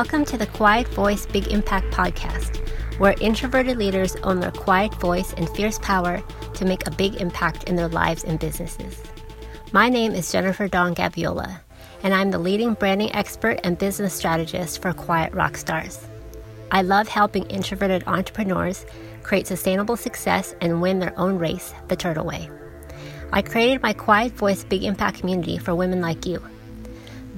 Welcome to the Quiet Voice Big Impact podcast, where introverted leaders own their quiet voice and fierce power to make a big impact in their lives and businesses. My name is Jennifer Dawn Gaviola, and I'm the leading branding expert and business strategist for Quiet Rock Stars. I love helping introverted entrepreneurs create sustainable success and win their own race, the Turtle Way. I created my Quiet Voice Big Impact community for women like you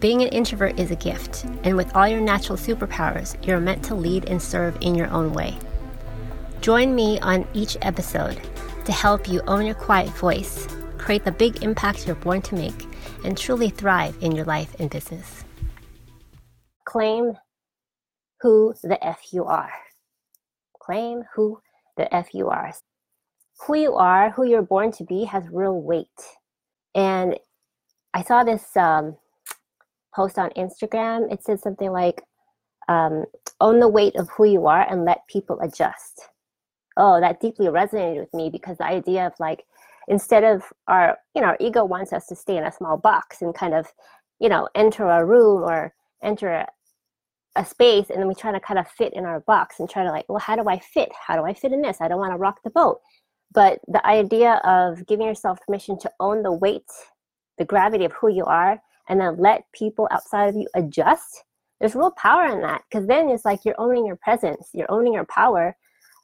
being an introvert is a gift, and with all your natural superpowers, you're meant to lead and serve in your own way. Join me on each episode to help you own your quiet voice, create the big impact you're born to make, and truly thrive in your life and business. Claim who the F you are. Claim who the F you are. Who you are, who you're born to be, has real weight. And I saw this um, post on Instagram, it said something like, um, own the weight of who you are and let people adjust. Oh, that deeply resonated with me because the idea of like, instead of our, you know, our ego wants us to stay in a small box and kind of, you know, enter a room or enter a, a space and then we try to kind of fit in our box and try to like, well, how do I fit? How do I fit in this? I don't want to rock the boat. But the idea of giving yourself permission to own the weight, the gravity of who you are, and then let people outside of you adjust there's real power in that because then it's like you're owning your presence you're owning your power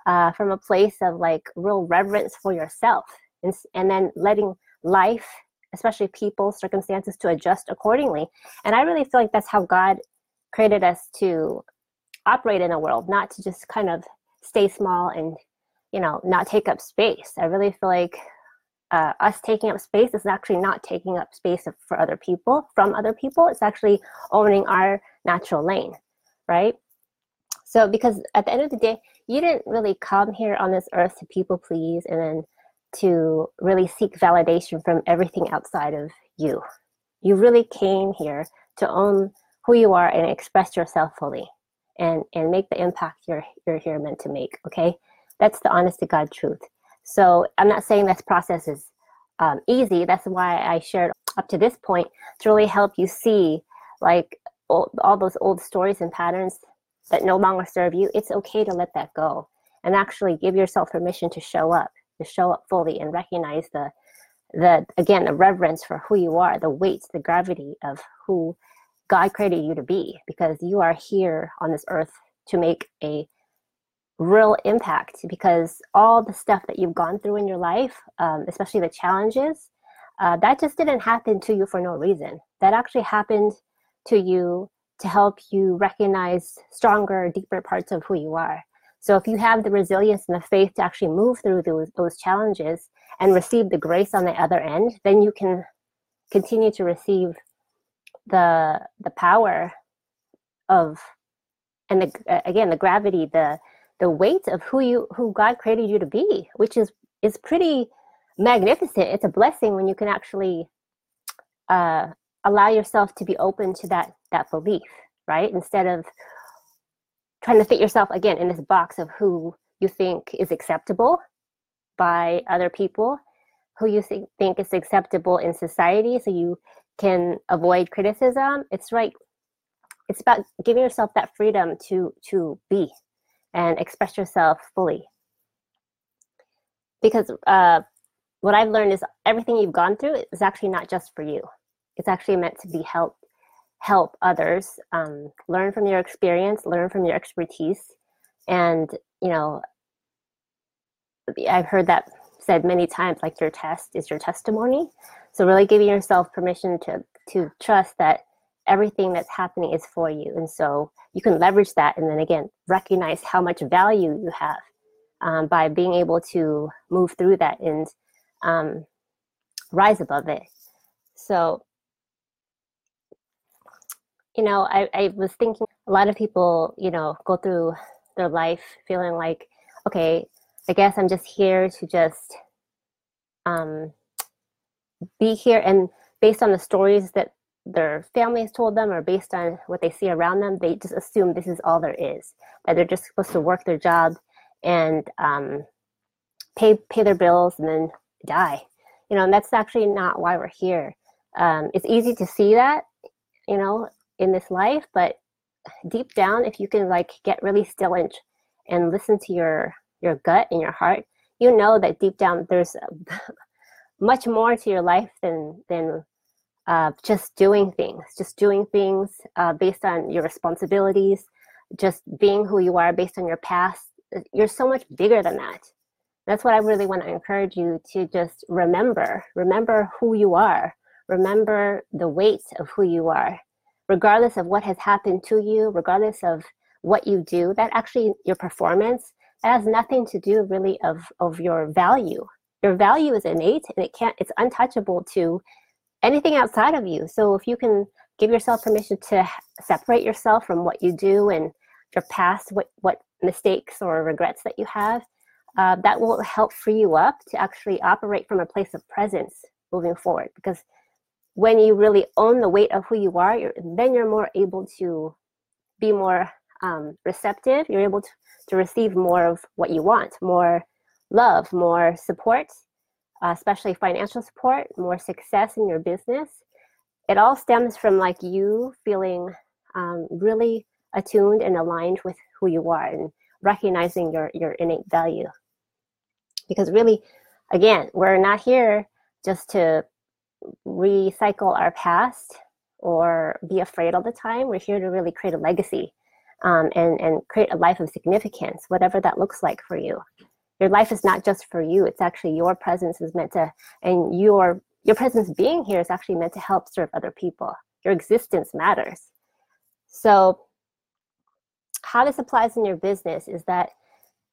uh, from a place of like real reverence for yourself and, and then letting life especially people circumstances to adjust accordingly and i really feel like that's how god created us to operate in a world not to just kind of stay small and you know not take up space. I really feel like uh, us taking up space is actually not taking up space for other people from other people. It's actually owning our natural lane right? So because at the end of the day you didn't really come here on this earth to people please and then to really seek validation from everything outside of you. You really came here to own who you are and express yourself fully and and make the impact you're you're here meant to make okay? That's the honest to god truth so I'm not saying this process is um, easy. That's why I shared up to this point to really help you see like all, all those old stories and patterns that no longer serve you. It's okay to let that go and actually give yourself permission to show up, to show up fully and recognize the the again the reverence for who you are, the weight, the gravity of who God created you to be, because you are here on this earth to make a real impact because all the stuff that you've gone through in your life, um, especially the challenges, uh, that just didn't happen to you for no reason. That actually happened to you to help you recognize stronger, deeper parts of who you are. So if you have the resilience and the faith to actually move through those, those challenges and receive the grace on the other end, then you can continue to receive the the power of and the, again the gravity the the weight of who you who God created you to be, which is is pretty magnificent. It's a blessing when you can actually uh, allow yourself to be open to that that belief, right? Instead of trying to fit yourself again in this box of who you think is acceptable by other people, who you think, think is acceptable in society, so you can avoid criticism. It's right. It's about giving yourself that freedom to to be and express yourself fully. Because uh, what I've learned is everything you've gone through is actually not just for you. It's actually meant to be help help others um, learn from your experience, learn from your expertise, and you know, I've heard that said many times. Like your test is your testimony. So really giving yourself permission to to trust that everything that's happening is for you. And so you can leverage that and then again recognize how much value you have um, by being able to move through that and um, rise above it. So, you know, I, I was thinking a lot of people, you know, go through their life feeling like, okay, I guess I'm just here to just um, be here. And based on the stories that their families told them or based on what they see around them, they just assume this is all there is. That they're just supposed to work their job and um, pay pay their bills and then die. You know, and that's actually not why we're here. Um, it's easy to see that, you know, in this life, but deep down, if you can like get really still and, and listen to your your gut and your heart, you know that deep down there's much more to your life than than uh, just doing things, just doing things uh, based on your responsibilities, just being who you are based on your past. You're so much bigger than that. That's what I really want to encourage you to just remember. Remember who you are. Remember the weight of who you are, regardless of what has happened to you, regardless of what you do. That actually your performance has nothing to do really of of your value. Your value is innate and it can't. It's untouchable to anything outside of you. So if you can give yourself permission to separate yourself from what you do and your past, what, what mistakes or regrets that you have, uh, that will help free you up to actually operate from a place of presence moving forward. Because when you really own the weight of who you are, you're, then you're more able to be more um, receptive. You're able to, to receive more of what you want, more love, more support, uh, especially financial support, more success in your business. It all stems from like you feeling um, really attuned and aligned with who you are and recognizing your your innate value. Because really, again, we're not here just to recycle our past or be afraid all the time. We're here to really create a legacy um, and and create a life of significance, whatever that looks like for you your life is not just for you. It's actually your presence is meant to and your your presence being here is actually meant to help serve other people. Your existence matters. So how this applies in your business is that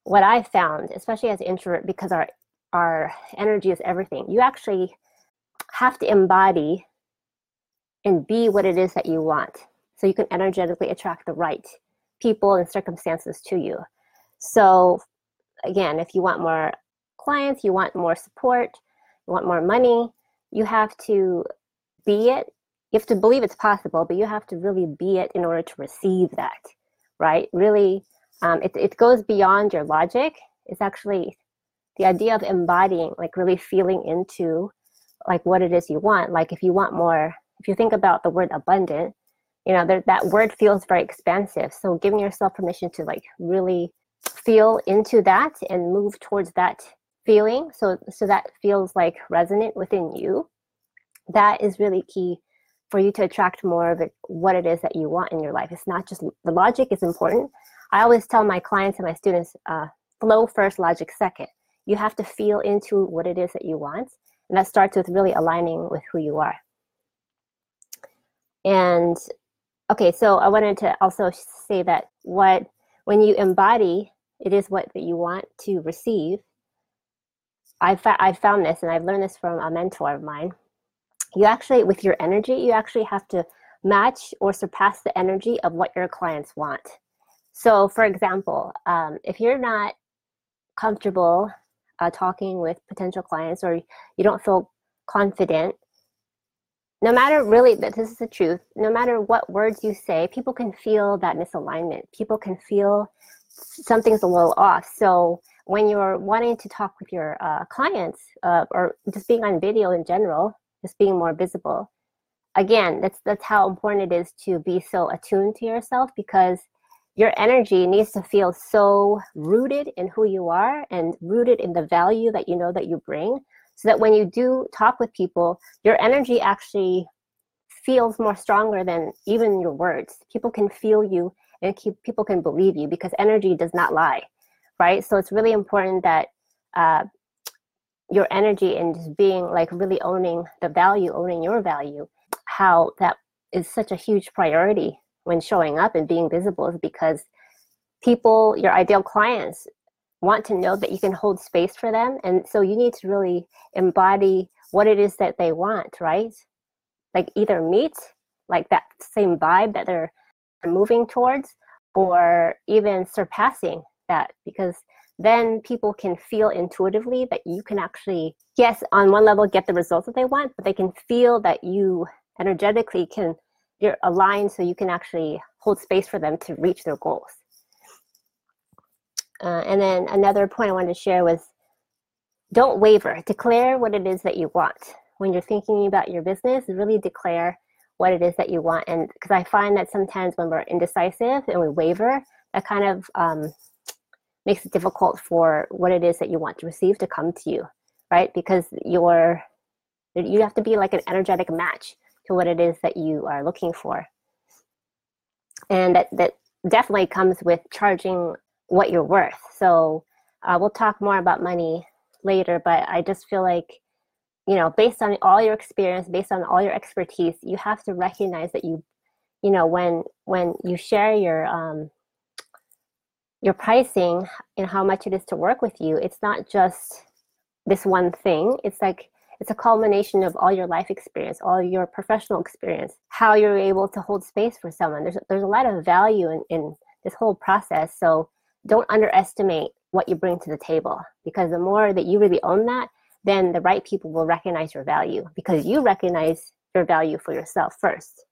what i found especially as introvert because our our energy is everything you actually have to embody and be what it is that you want. So you can energetically attract the right people and circumstances to you. So again, if you want more clients, you want more support, you want more money, you have to be it. You have to believe it's possible, but you have to really be it in order to receive that, right? Really, um, it, it goes beyond your logic. It's actually the idea of embodying, like really feeling into like what it is you want. Like if you want more, if you think about the word abundant, you know, that word feels very expansive. So giving yourself permission to like really feel into that and move towards that feeling. So so that feels like resonant within you. That is really key for you to attract more of it what it is that you want in your life. It's not just the logic is important. I always tell my clients and my students uh, flow first logic second. You have to feel into what it is that you want and that starts with really aligning with who you are. And okay so i wanted to also say that what when you embody it is what that you want to receive. I've, I've found this and I've learned this from a mentor of mine. You actually, with your energy, you actually have to match or surpass the energy of what your clients want. So, for example, um, if you're not comfortable uh, talking with potential clients or you don't feel confident, no matter really, that this is the truth, no matter what words you say, people can feel that misalignment. People can feel something's a little off. So when you're wanting to talk with your uh, clients uh, or just being on video in general, just being more visible, again, that's that's how important it is to be so attuned to yourself because your energy needs to feel so rooted in who you are and rooted in the value that you know that you bring so that when you do talk with people your energy actually feels more stronger than even your words people can feel you and keep, people can believe you because energy does not lie, right? So it's really important that uh, your energy and just being like really owning the value, owning your value, how that is such a huge priority when showing up and being visible is because people, your ideal clients, want to know that you can hold space for them. And so you need to really embody what it is that they want, right? Like either meet like that same vibe that they're moving towards or even surpassing that because then people can feel intuitively that you can actually yes on one level get the results that they want but they can feel that you energetically can you're aligned so you can actually hold space for them to reach their goals. Uh, and then another point i wanted to share was don't waver. Declare what it is that you want. When you're thinking about your business really declare what it is that you want. And because I find that sometimes when we're indecisive and we waver, that kind of um, makes it difficult for what it is that you want to receive to come to you, right? Because you're you have to be like an energetic match to what it is that you are looking for. And that, that definitely comes with charging what you're worth. So uh, we'll talk more about money later, but I just feel like, you know, based on all your experience, based on all your expertise, you have to recognize that you, you know, when when you share your um, your pricing and how much it is to work with you, it's not just this one thing. It's like it's a culmination of all your life experience, all your professional experience, how you're able to hold space for someone. There's there's a lot of value in, in this whole process. So don't underestimate what you bring to the table because the more that you really own that, then the right people will recognize your value because you recognize your value for yourself first.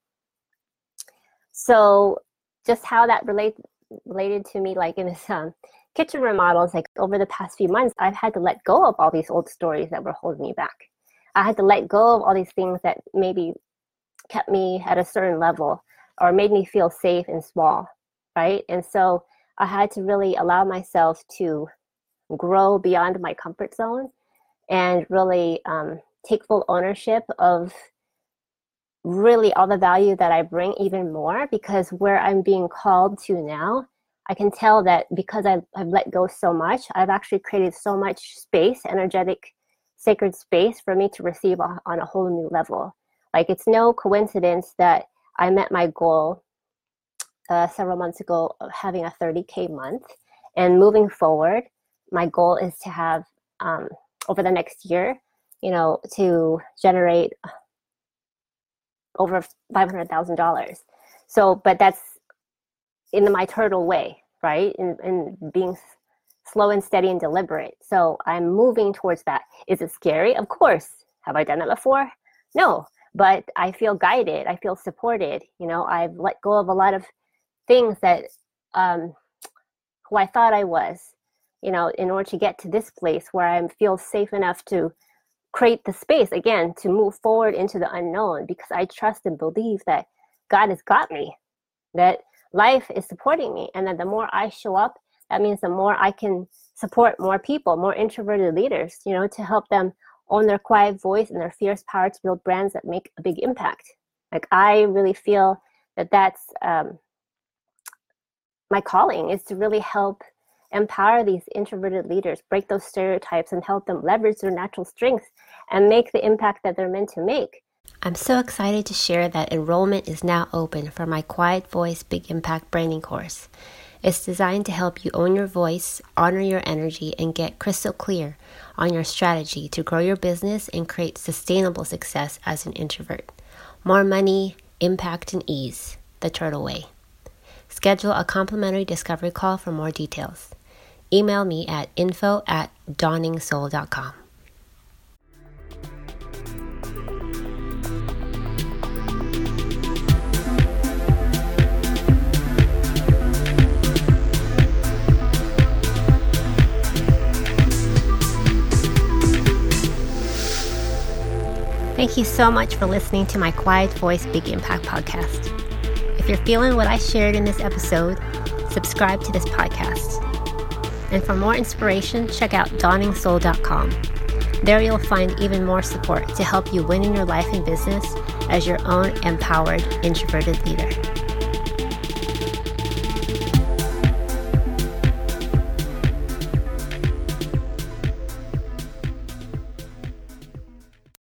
So just how that relate, related to me, like in this um, kitchen remodels, like over the past few months, I've had to let go of all these old stories that were holding me back. I had to let go of all these things that maybe kept me at a certain level or made me feel safe and small, right? And so I had to really allow myself to grow beyond my comfort zone and really um, take full ownership of really all the value that I bring even more because where I'm being called to now, I can tell that because I've, I've let go so much, I've actually created so much space, energetic sacred space for me to receive a, on a whole new level. Like it's no coincidence that I met my goal uh, several months ago of having a 30K month. And moving forward, my goal is to have um, over the next year, you know, to generate over $500,000. So, but that's in my turtle way, right? In, in being slow and steady and deliberate. So I'm moving towards that. Is it scary? Of course. Have I done it before? No, but I feel guided. I feel supported. You know, I've let go of a lot of things that um, who I thought I was, you know, in order to get to this place where I feel safe enough to create the space again to move forward into the unknown because I trust and believe that God has got me, that life is supporting me, and that the more I show up that means the more I can support more people, more introverted leaders, you know, to help them own their quiet voice and their fierce power to build brands that make a big impact. Like I really feel that that's um, my calling is to really help empower these introverted leaders, break those stereotypes, and help them leverage their natural strengths and make the impact that they're meant to make. I'm so excited to share that enrollment is now open for my Quiet Voice Big Impact Branding course. It's designed to help you own your voice, honor your energy, and get crystal clear on your strategy to grow your business and create sustainable success as an introvert. More money, impact, and ease. The Turtle Way. Schedule a complimentary discovery call for more details. Email me at info at dawningsoul.com. Thank you so much for listening to my Quiet Voice Big Impact podcast. If you're feeling what I shared in this episode, subscribe to this podcast. And for more inspiration, check out dawningsoul.com. There you'll find even more support to help you win in your life and business as your own empowered introverted leader.